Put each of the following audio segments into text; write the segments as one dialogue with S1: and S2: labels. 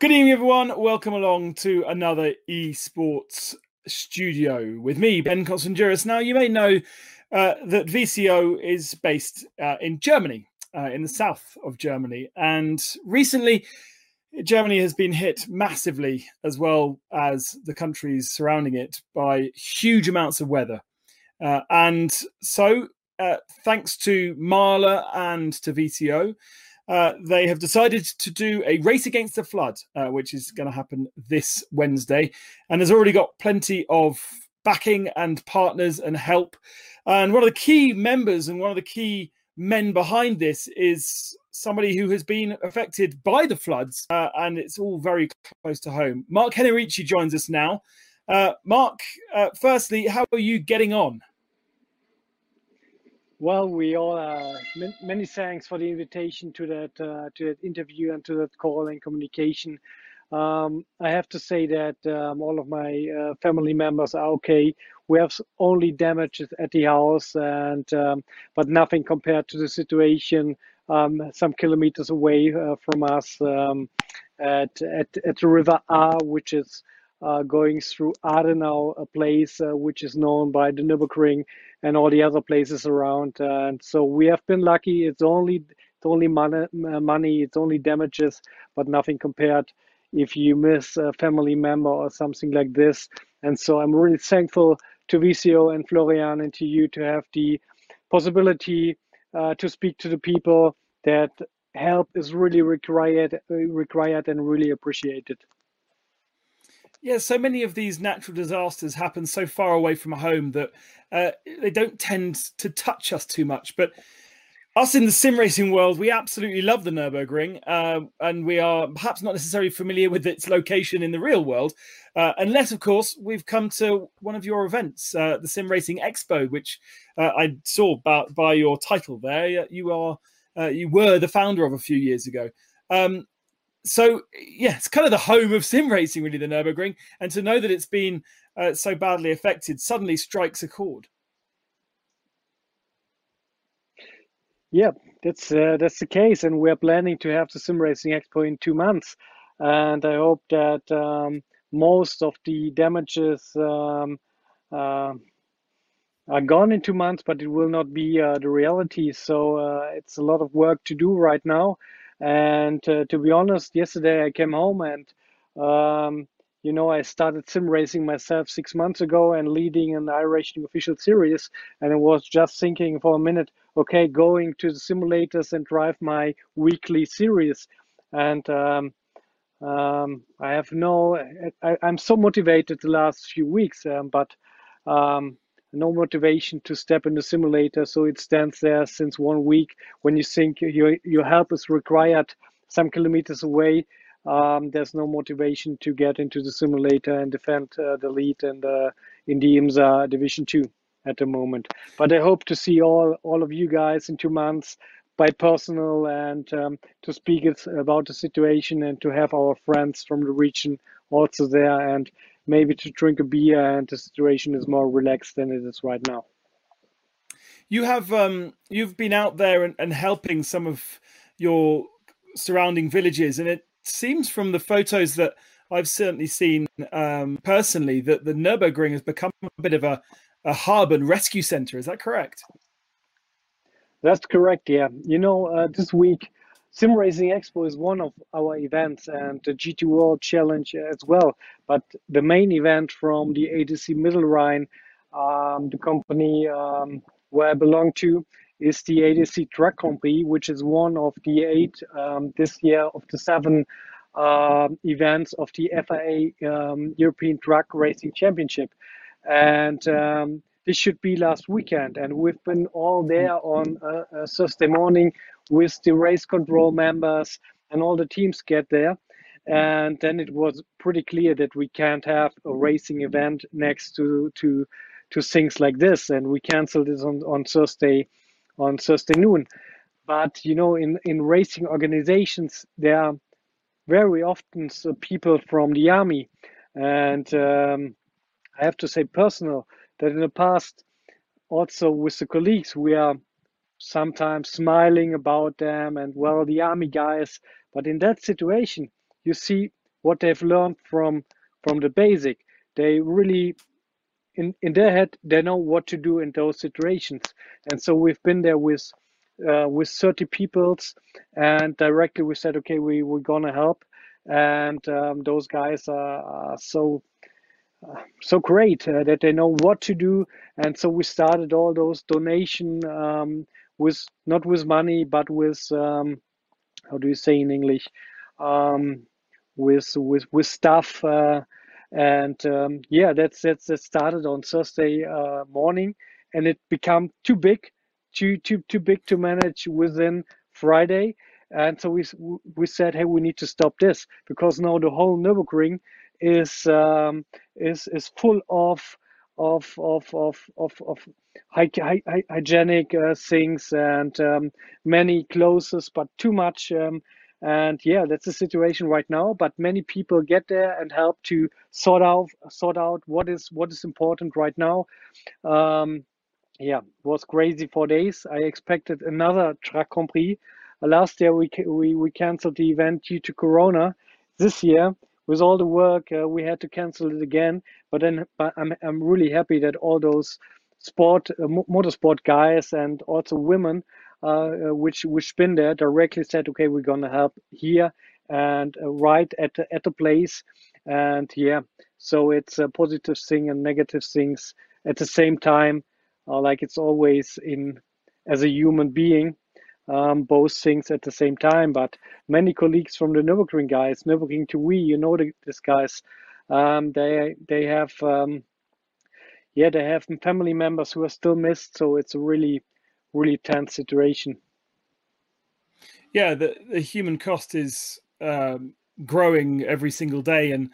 S1: Good evening, everyone. Welcome along to another esports studio with me, Ben Constanduros. Now, you may know uh, that VCO is based uh, in Germany, uh, in the south of Germany. And recently, Germany has been hit massively, as well as the countries surrounding it, by huge amounts of weather. Uh, and so, uh, thanks to Marla and to VCO, uh, they have decided to do a race against the flood, uh, which is going to happen this Wednesday, and has already got plenty of backing and partners and help. And one of the key members and one of the key men behind this is somebody who has been affected by the floods, uh, and it's all very close to home. Mark Hennerici joins us now. Uh, Mark, uh, firstly, how are you getting on?
S2: Well, we all uh, many thanks for the invitation to that uh, to that interview and to that call and communication. Um, I have to say that um, all of my uh, family members are okay. We have only damages at the house, and um, but nothing compared to the situation um, some kilometers away uh, from us um, at, at at the River Ahr, which is uh, going through Adenau, a place uh, which is known by the Nürburgring and all the other places around. and so we have been lucky. It's only it's only money, money, it's only damages, but nothing compared if you miss a family member or something like this. And so I'm really thankful to VCO and Florian and to you to have the possibility uh, to speak to the people that help is really required, required and really appreciated.
S1: Yeah, so many of these natural disasters happen so far away from home that uh, they don't tend to touch us too much. But us in the sim racing world, we absolutely love the Nurburgring, uh, and we are perhaps not necessarily familiar with its location in the real world, uh, unless, of course, we've come to one of your events, uh, the Sim Racing Expo, which uh, I saw by, by, your title there. You are uh, you were the founder of a few years ago. Um, so yeah, it's kind of the home of sim racing, really, the Nurburgring, and to know that it's been uh, so badly affected suddenly strikes a chord.
S2: Yeah, that's uh, that's the case, and we're planning to have the sim racing expo in two months, and I hope that um, most of the damages um, uh, are gone in two months, but it will not be uh, the reality. So uh, it's a lot of work to do right now and uh, to be honest, yesterday I came home and, um, you know, I started sim racing myself six months ago and leading an iRacing official series. And I was just thinking for a minute, okay, going to the simulators and drive my weekly series. And um, um, I have no, I, am so motivated the last few weeks, um, but um, no motivation to step in the simulator. So it stands there since one week. When you think your, your help is required some kilometers away, um, there's no motivation to get into the simulator and defend uh, the lead and uh, in the IMSA Division 2 at the moment. But I hope to see all, all of you guys in two months by personal and um, to speak about the situation and to have our friends from the region also there and maybe to drink a beer and the situation is more relaxed than it is right now.
S1: You have um, you've been out there and, and helping some of your surrounding villages, and it seems from the photos that I've certainly seen um, personally that the Nurburgring has become a bit of a, a hub and rescue center. Is that correct?
S2: That's correct. Yeah, you know, uh, this week Sim Racing Expo is one of our events and the GT World Challenge as well. But the main event from the ADAC Middle Rhine, um, the company um, where I belong to, is the ADAC Truck Company, which is one of the eight um, this year of the seven uh, events of the FIA um, European Truck Racing Championship. And um, this should be last weekend. And we've been all there on a, a Thursday morning with the race control members and all the teams get there. And then it was pretty clear that we can't have a racing event next to to to things like this, and we canceled it on, on Thursday on Thursday noon. But you know, in in racing organizations, there are very often so people from the army, and um, I have to say personal that in the past, also with the colleagues, we are sometimes smiling about them and well, the army guys. But in that situation, you see what they've learned from from the basic. They really in in their head they know what to do in those situations, and so we've been there with uh, with 30 peoples, and directly we said, okay, we we're gonna help, and um, those guys are, are so uh, so great uh, that they know what to do and so we started all those donation um, with not with money but with um, how do you say in english? Um, with with with stuff uh, and um, yeah that's that's that started on thursday uh, morning and it became too big too too too big to manage within friday and so we we said hey we need to stop this because now the whole nürburgring is um, is is full of of of of of, of hygienic uh, things and um, many clothes, but too much. Um, and yeah, that's the situation right now. But many people get there and help to sort out sort out what is what is important right now. Um, yeah, was crazy four days. I expected another track Prix. last year we we we canceled the event due to Corona. This year with all the work, uh, we had to cancel it again. But then but I'm, I'm really happy that all those sport, uh, motorsport guys and also women, uh, uh, which which been there, directly said, okay, we're gonna help here and uh, right at the, at the place. And yeah, so it's a positive thing and negative things at the same time, uh, like it's always in as a human being um, both things at the same time. But many colleagues from the Nürburgring guys, Nürburgring we, you know the, these guys, um, they they have um, yeah they have family members who are still missed. So it's a really really tense situation.
S1: Yeah, the the human cost is um, growing every single day, and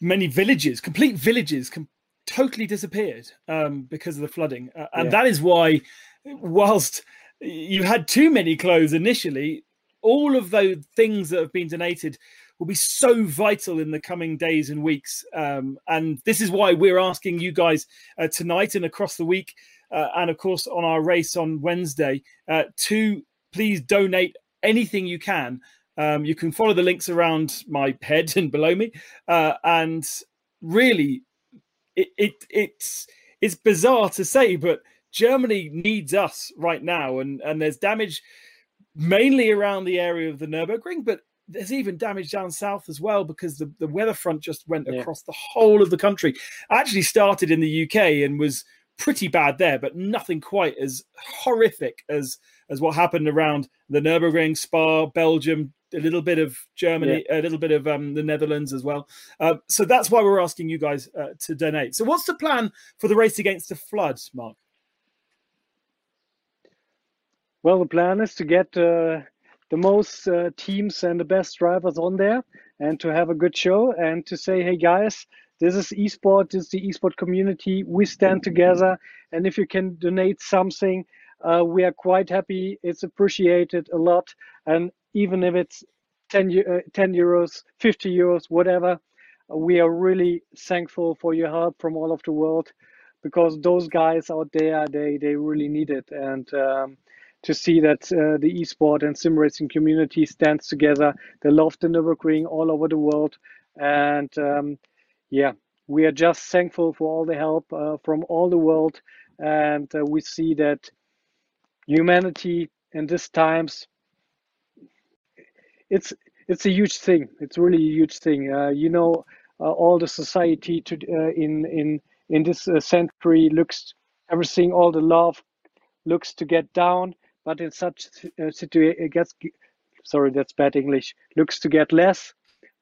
S1: many villages, complete villages, com- totally disappeared um, because of the flooding, uh, and yeah. that is why, whilst you had too many clothes initially. All of those things that have been donated will be so vital in the coming days and weeks. Um, and this is why we're asking you guys uh, tonight and across the week, uh, and of course on our race on Wednesday, uh, to please donate anything you can. Um, you can follow the links around my head and below me. Uh, and really, it, it, it's it's bizarre to say, but Germany needs us right now, and and there's damage mainly around the area of the Nurburgring, but there's even damage down south as well because the, the weather front just went yeah. across the whole of the country. Actually started in the UK and was pretty bad there, but nothing quite as horrific as as what happened around the Nurburgring, Spa, Belgium, a little bit of Germany, yeah. a little bit of um, the Netherlands as well. Uh, so that's why we're asking you guys uh, to donate. So what's the plan for the race against the flood, Mark?
S2: Well, the plan is to get uh, the most uh, teams and the best drivers on there and to have a good show and to say, hey guys, this is esport, this is the esport community. We stand together. And if you can donate something, uh, we are quite happy. It's appreciated a lot. And even if it's 10, uh, 10 euros, 50 euros, whatever, we are really thankful for your help from all of the world because those guys out there, they, they really need it. And um, to see that uh, the esport and sim racing community stands together. They love the Nürburgring all over the world, and um, yeah, we are just thankful for all the help uh, from all the world, and uh, we see that humanity in these times, it's it's a huge thing. It's really a huge thing. Uh, you know, uh, all the society to uh, in in in this century looks everything, all the love looks to get down but in such uh, situation, it gets sorry, that's bad English. Looks to get less,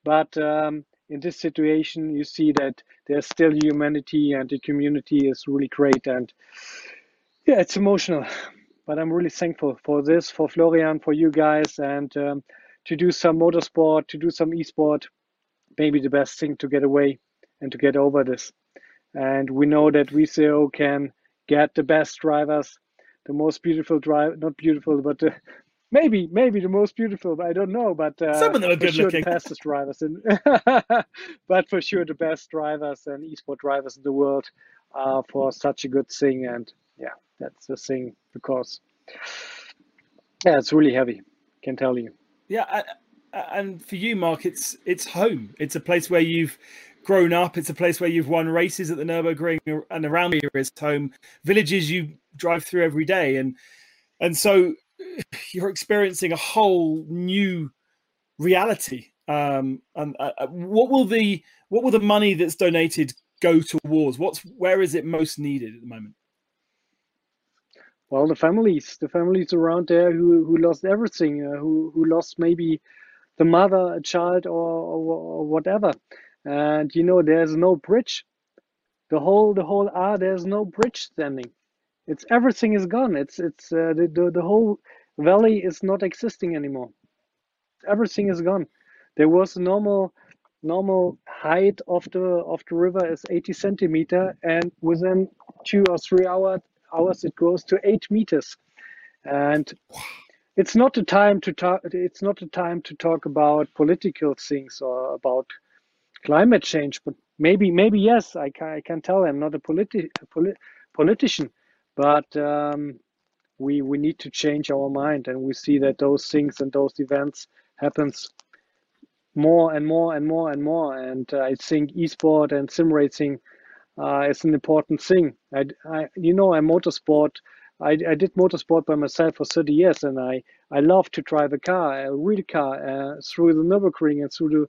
S2: but um, in this situation, you see that there's still humanity and the community is really great. And yeah, it's emotional, but I'm really thankful for this, for Florian, for you guys, and um, to do some motorsport, to do some esport, maybe the best thing to get away and to get over this. And we know that VCO can get the best drivers the most beautiful drive, not beautiful, but uh, maybe maybe the most beautiful. I don't know, but uh,
S1: some of them are good
S2: sure
S1: looking.
S2: The fastest drivers, in, but for sure the best drivers and esport drivers in the world uh, for such a good thing. And yeah, that's the thing because yeah, it's really heavy. Can tell you.
S1: Yeah, I, and for you, Mark, it's it's home. It's a place where you've grown up. It's a place where you've won races at the Nurburgring and around here is home. Villages you drive through every day, and and so you're experiencing a whole new reality. Um, and uh, uh, what will the what will the money that's donated go towards? What's where is it most needed at the moment?
S2: Well, the families, the families around there who who lost everything, uh, who who lost maybe the mother, a child, or, or, or whatever. And you know, there's no bridge. The whole the whole ah, there's no bridge standing. It's everything is gone. It's it's uh, the, the the whole valley is not existing anymore. Everything is gone. There was a normal normal height of the of the river is 80 centimeter, and within two or three hours hours it goes to eight meters. And it's not the time to talk. It's not the time to talk about political things or about climate change. But maybe, maybe yes, I can, I can tell I'm not a politi- polit- politician, but um, we we need to change our mind, and we see that those things and those events happens more and more and more and more. And uh, I think esport and sim racing uh, is an important thing. I, I, you know, I'm motorsport. I, I did motorsport by myself for 30 years, and I, I love to drive a car, a real car, uh, through the Nürburgring and through the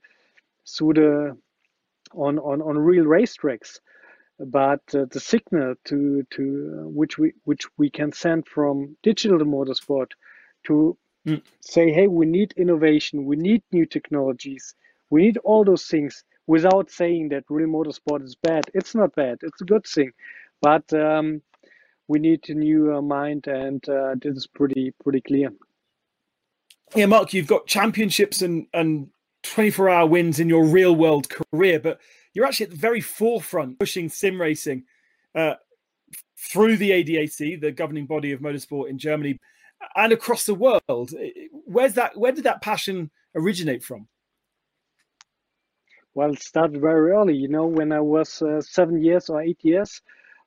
S2: through the on on, on real racetracks. But uh, the signal to to uh, which we which we can send from digital motorsport to mm. say, hey, we need innovation, we need new technologies, we need all those things without saying that real motorsport is bad. It's not bad. It's a good thing, but um, we need a new uh, mind, and uh, this is pretty pretty clear.
S1: Yeah, Mark, you've got championships and and 24 hour wins in your real world career, but you're actually at the very forefront pushing sim racing uh, through the ADAC, the governing body of motorsport in Germany, and across the world. Where's that? Where did that passion originate from?
S2: Well, it started very early. You know, when I was uh, seven years or eight years,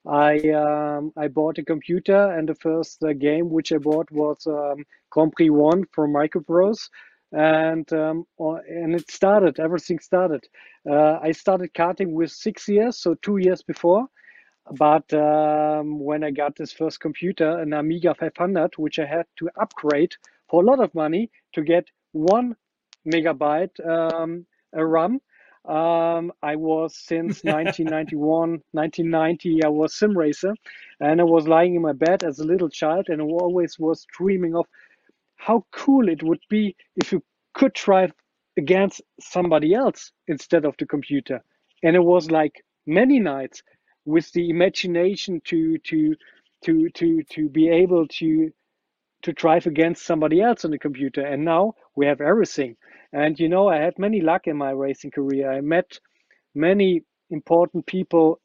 S2: I um, I bought a computer, and the first uh, game which I bought was um, Grand Prix One from Microprose, and um, and it started. Everything started. Uh, I started karting with six years, so two years before. But um, when I got this first computer, an Amiga 500, which I had to upgrade for a lot of money to get one megabyte um, RAM um, I was since 1991, 1990, I was sim racer and I was lying in my bed as a little child and I always was dreaming of how cool it would be if you could drive against somebody else instead of the computer. And it was like many nights with the imagination to to to to to be able to to drive against somebody else on the computer. And now we have everything. And you know, I had many luck in my racing career. I met many important people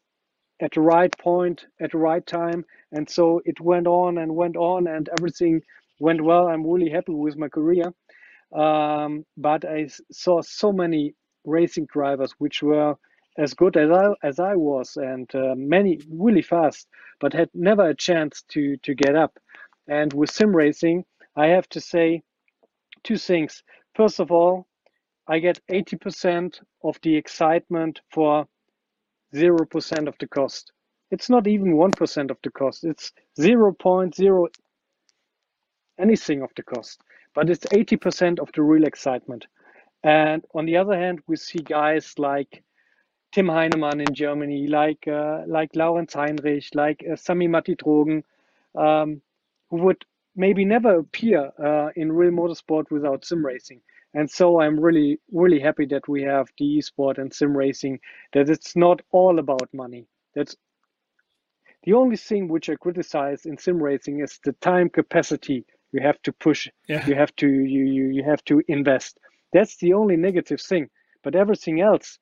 S2: at the right point, at the right time. And so it went on and went on, and everything went well. I'm really happy with my career. Um, but I saw so many racing drivers which were as good as I as I was, and uh, many really fast, but had never a chance to to get up. And with sim racing, I have to say two things. First of all, I get 80% of the excitement for 0% of the cost. It's not even 1% of the cost. It's 0.0 anything of the cost, but it's 80% of the real excitement. And on the other hand, we see guys like Tim Heinemann in Germany, like uh, like Laurin Heinrich, like uh, Sami Matti Trogen, um, who would maybe never appear uh, in real motorsport without sim racing. And so I'm really, really happy that we have the esport and sim racing, that it's not all about money. That's the only thing which I criticize in sim racing is the time capacity you have to push. Yeah. You have to you, you you have to invest. That's the only negative thing. But everything else,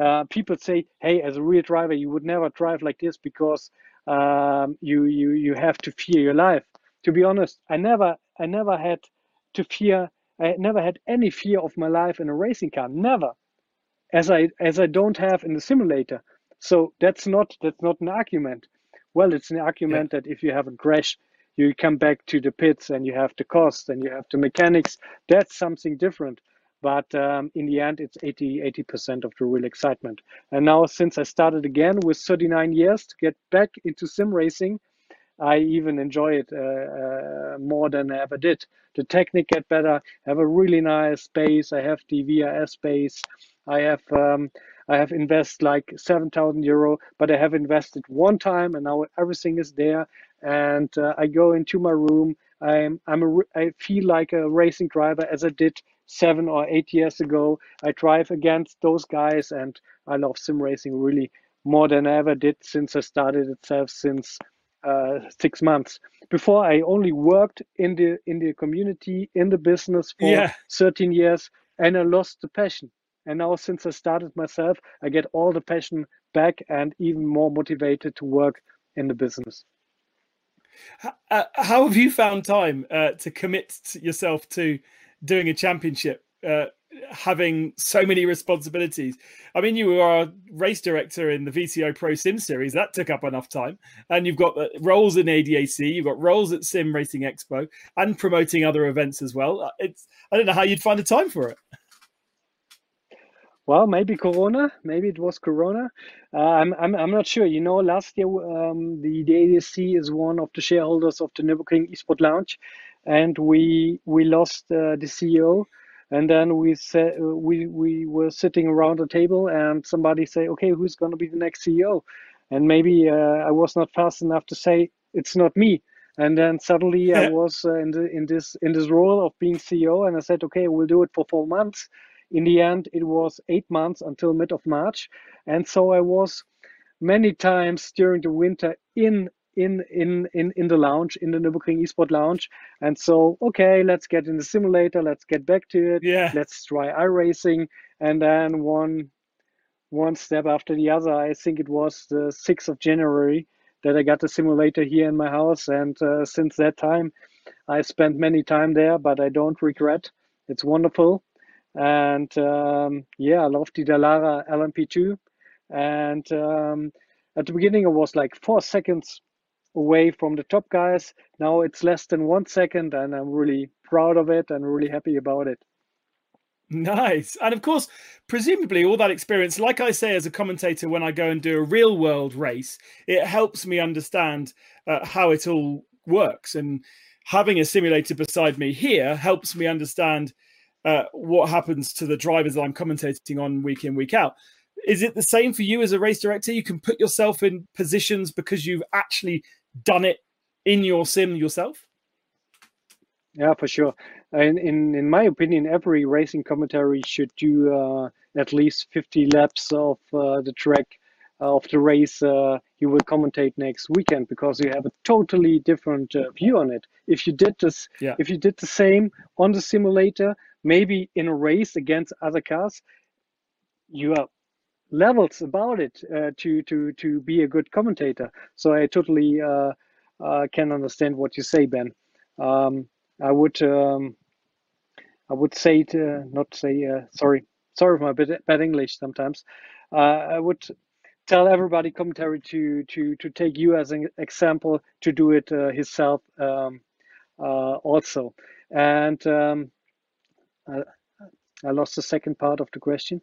S2: uh, people say, hey, as a real driver, you would never drive like this because um, you you you have to fear your life to be honest, I never I never had to fear I never had any fear of my life in a racing car. Never. As I as I don't have in the simulator. So that's not that's not an argument. Well, it's an argument yeah. that if you have a crash, you come back to the pits and you have the cost and you have the mechanics. That's something different. but um, in the end, it's 80 80% of the real excitement. And now, since I started again with 39 years to get back into sim racing, I even enjoy it uh, uh, more than I ever did. The technique get better. I have a really nice space. I have the VRS space. I have um, I have invested like seven thousand euro, but I have invested one time, and now everything is there. And uh, I go into my room. I'm I'm a, I feel like a racing driver as I did seven or eight years ago. I drive against those guys, and I love sim racing really more than I ever did since I started itself since uh, six months. Before I only worked in the in the community in the business for yeah. 13 years, and I lost the passion. And now since I started myself, I get all the passion back and even more motivated to work in the business.
S1: Uh, how have you found time uh, to commit yourself to doing a championship? Uh, having so many responsibilities. I mean, you are a race director in the VCO Pro Sim Series. That took up enough time. And you've got roles in ADAC, you've got roles at Sim Racing Expo, and promoting other events as well. Uh, it's I don't know how you'd find the time for it.
S2: Well, maybe Corona. Maybe it was Corona. Uh, I'm, I'm, I'm not sure. You know, last year um, the, the is one of the shareholders of the Nürburgring Esport Lounge, and we we lost uh, the CEO and then we said we we were sitting around a table and somebody say okay who's going to be the next ceo and maybe uh, i was not fast enough to say it's not me and then suddenly yeah. i was uh, in, the, in this in this role of being ceo and i said okay we'll do it for four months in the end it was eight months until mid of march. And so i was many times during the winter in in in in in the lounge in the Nürburgring Esport lounge. And so okay let's get in the simulator let's get back to it
S1: yeah.
S2: let's try iRacing and then one one step after the other I think it was the 6th of January that I got the simulator here in my house. And uh, since that time I spent many time there but I don't regret. It's wonderful and um, yeah I love the Dallara LMP2 and um, at the beginning it was like four seconds away from the top guys. Now it's less than one second, and I'm really proud of it and really happy about it.
S1: Nice. And of course, presumably, all that experience, like I say as a commentator, when I go and do a real world race, it helps me understand uh, how it all works. And having a simulator beside me here helps me understand uh, what happens to the drivers that I'm commentating on week in, week out. Is it the same for you as a race director? You can put yourself in positions because you've actually done it in your sim yourself?
S2: Yeah, for sure. In in, in my opinion, every racing commentary should do uh, at least fifty laps of uh, the track of the race uh, you will commentate next weekend because you have a totally different uh, view on it. If you did this, yeah. if you did the same on the simulator, maybe in a race against other cars, you are levels about it uh, to to to be a good commentator. So I totally uh, uh, can understand what you say, Ben. Um, I would um, I would say to not say uh, sorry sorry for my bad, bad English sometimes. Uh, I would tell everybody commentary to to to take you as an example to do it uh, himself um, also. And um, I, I lost the second part of the question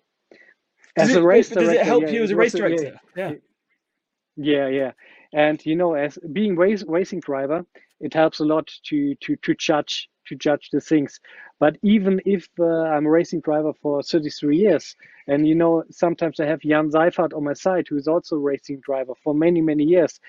S1: as a race director, does it help yeah, you as a race director?
S2: Yeah, yeah, yeah. And you know, as being race racing driver, it helps a lot to to to judge to judge the things. But even if uh, I'm a racing driver for 33 years, and you know, sometimes I have Jan Seyffert on my side, who is also a racing driver for many many years.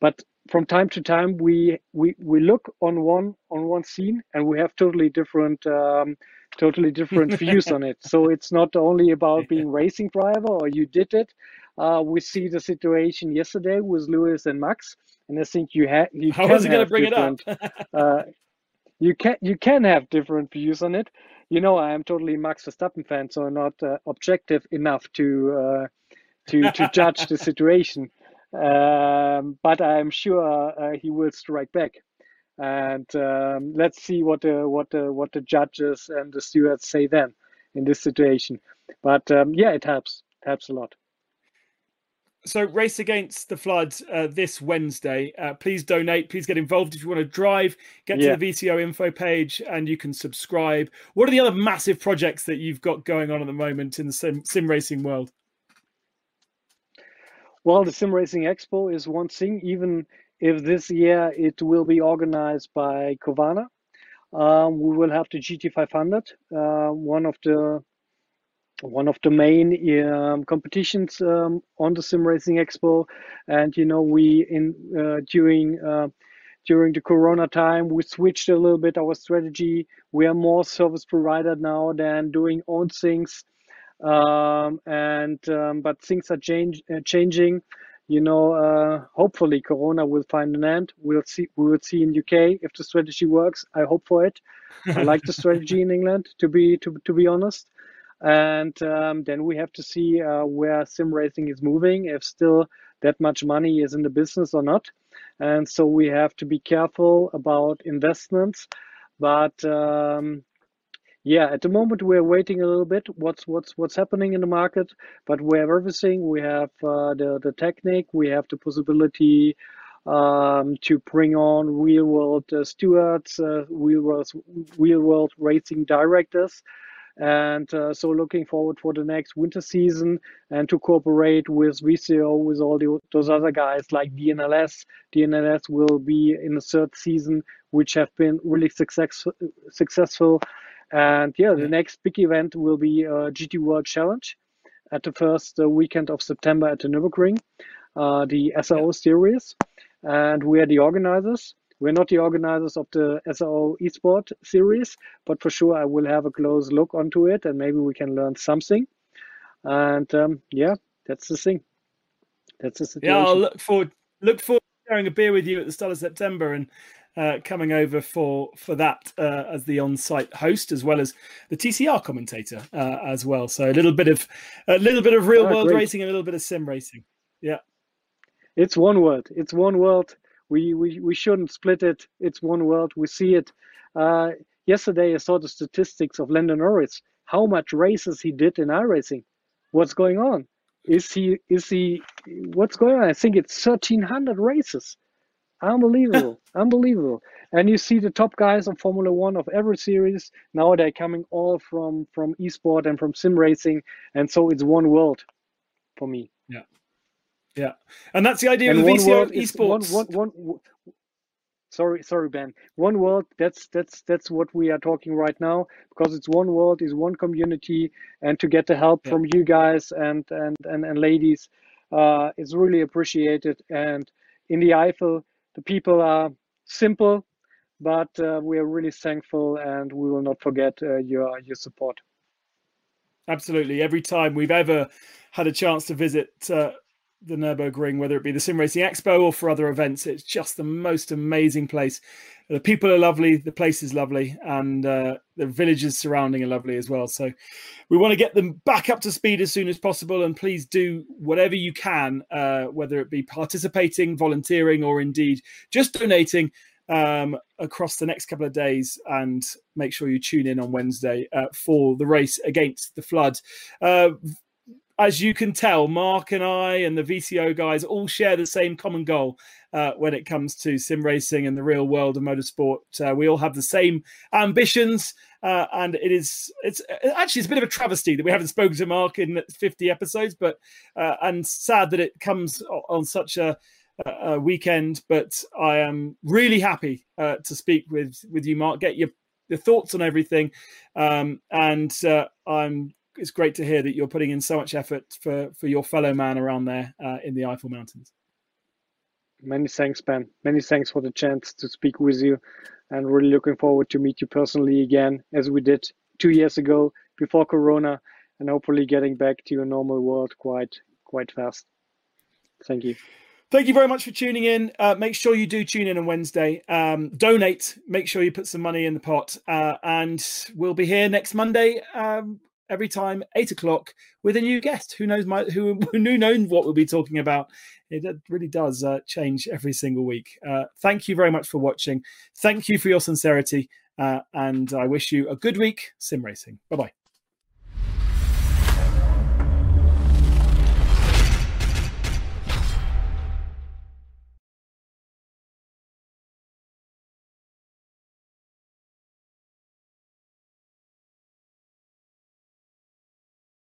S2: But from time to time, we we we look on one on one scene, and we have totally different. Um, totally different views on it. So it's not only about being racing driver or you did it. Uh, we see the situation yesterday with Lewis and Max, and I think you have you
S1: How was he going to bring it up?
S2: uh, you can you can have different views on it. You know, I am totally Max Verstappen fan, so I'm not uh, objective enough to uh, to to judge the situation. Um, but I'm sure uh, he will strike back and um, let's see what the what the what the judges and the stewards say then in this situation. But um, yeah, it helps. It helps a lot.
S1: So race against the flood uh, this Wednesday. Uh, please donate. Please get involved if you want to drive. Get yeah. to the VCO info page and you can subscribe. What are the other massive projects that you've got going on at the moment in the sim, sim racing world?
S2: Well, the Sim Racing Expo is one thing. Even if this year it will be organized by Covana, um, we will have the GT500, uh, one of the one of the main um, competitions um, on the sim racing expo. And you know we in uh, during uh, during the corona time we switched a little bit our strategy. We are more service provider now than doing own things. Um, and um, but things are change, uh, changing. You know uh, hopefully corona will find an end. We'll see we will see in uk if the strategy works. I hope for it. I like the strategy in england to be to, to be honest and um, then we have to see uh, where sim racing is moving if still that much money is in the business or not. And so we have to be careful about investments. But um, yeah at the moment we're waiting a little bit what's what's what's happening in the market. But we have everything. We have uh, the the technique. We have the possibility um, to bring on real world uh, stewards uh, real world real world racing directors and uh, so looking forward for the next winter season and to cooperate with VCO with all the, those other guys like DNLS. DNLS will be in the third season, which have been really success, successful. And yeah, the next big event will be uh, GT World Challenge at the first uh, weekend of September at the Nürburgring, uh, the SRO yeah. series. And we are the organizers. We're not the organizers of the SRO eSport series, but for sure I will have a close look onto it and maybe we can learn something. And um, yeah, that's the thing. That's the situation.
S1: Yeah, I'll look forward look forward to sharing a beer with you at the start of September and uh, coming over for for that uh, as the on-site host as well as the TCR commentator uh, as well. So a little bit of a little bit of real ah, world great. racing, a little bit of sim racing. Yeah,
S2: it's one world. It's one world we, we, we shouldn't split it. It's one world. We see it. Uh, yesterday, I saw the statistics of Lando Norris. How much races he did in iRacing? What's going on? Is he is he? What's going on? I think it's thirteen hundred races. Unbelievable, unbelievable. And you see the top guys of Formula One of every series now they're coming all from from esport and from sim racing, and so it's one world for me.
S1: Yeah. Yeah, and that's the idea and of the VCO esports.
S2: One, one, one, sorry, sorry, Ben. One world. That's that's that's what we are talking right now because it's one world, is one community, and to get the help yeah. from you guys and and and, and ladies, uh, is really appreciated. And in the Eifel, the people are simple, but uh, we are really thankful, and we will not forget uh, your your support.
S1: Absolutely. Every time we've ever had a chance to visit uh, the Nurburgring, whether it be the Sim Racing Expo or for other events. It's just the most amazing place. The people are lovely, the place is lovely, and uh, the villages surrounding are lovely as well. So we want to get them back up to speed as soon as possible. And please do whatever you can, uh, whether it be participating, volunteering, or indeed just donating. Um, across the next couple of days and make sure you tune in on Wednesday uh, for the race against the flood. Uh, as you can tell, Mark and I and the VCO guys all share the same common goal uh, when it comes to sim racing and the real world of motorsport. Uh, we all have the same ambitions, uh, and it is it's actually it's a bit of a travesty that we haven't spoken to Mark in 50 episodes, but uh, and sad that it comes on such a, weekend. But I am really happy uh, to speak with with you, Mark. Get your your thoughts on everything, um, and uh, I'm it's great to hear that you're putting in so much effort for for your fellow man around there uh, in the Eifel Mountains.
S2: Many thanks, Ben. Many thanks for the chance to speak with you, and really looking forward to meet you personally again, as we did two years ago before Corona, and hopefully getting back to a normal world quite quite fast. Thank you.
S1: Thank you very much for tuning in. Uh, make sure you do tune in on Wednesday. Um, donate. Make sure you put some money in the pot. Uh, and we'll be here next Monday um, every time, eight o'clock, with a new guest. Who knows my who who knows what we'll be talking about? It really does uh, change every single week. Uh, thank you very much for watching. Thank you for your sincerity, uh, and I wish you a good week sim racing. Bye bye.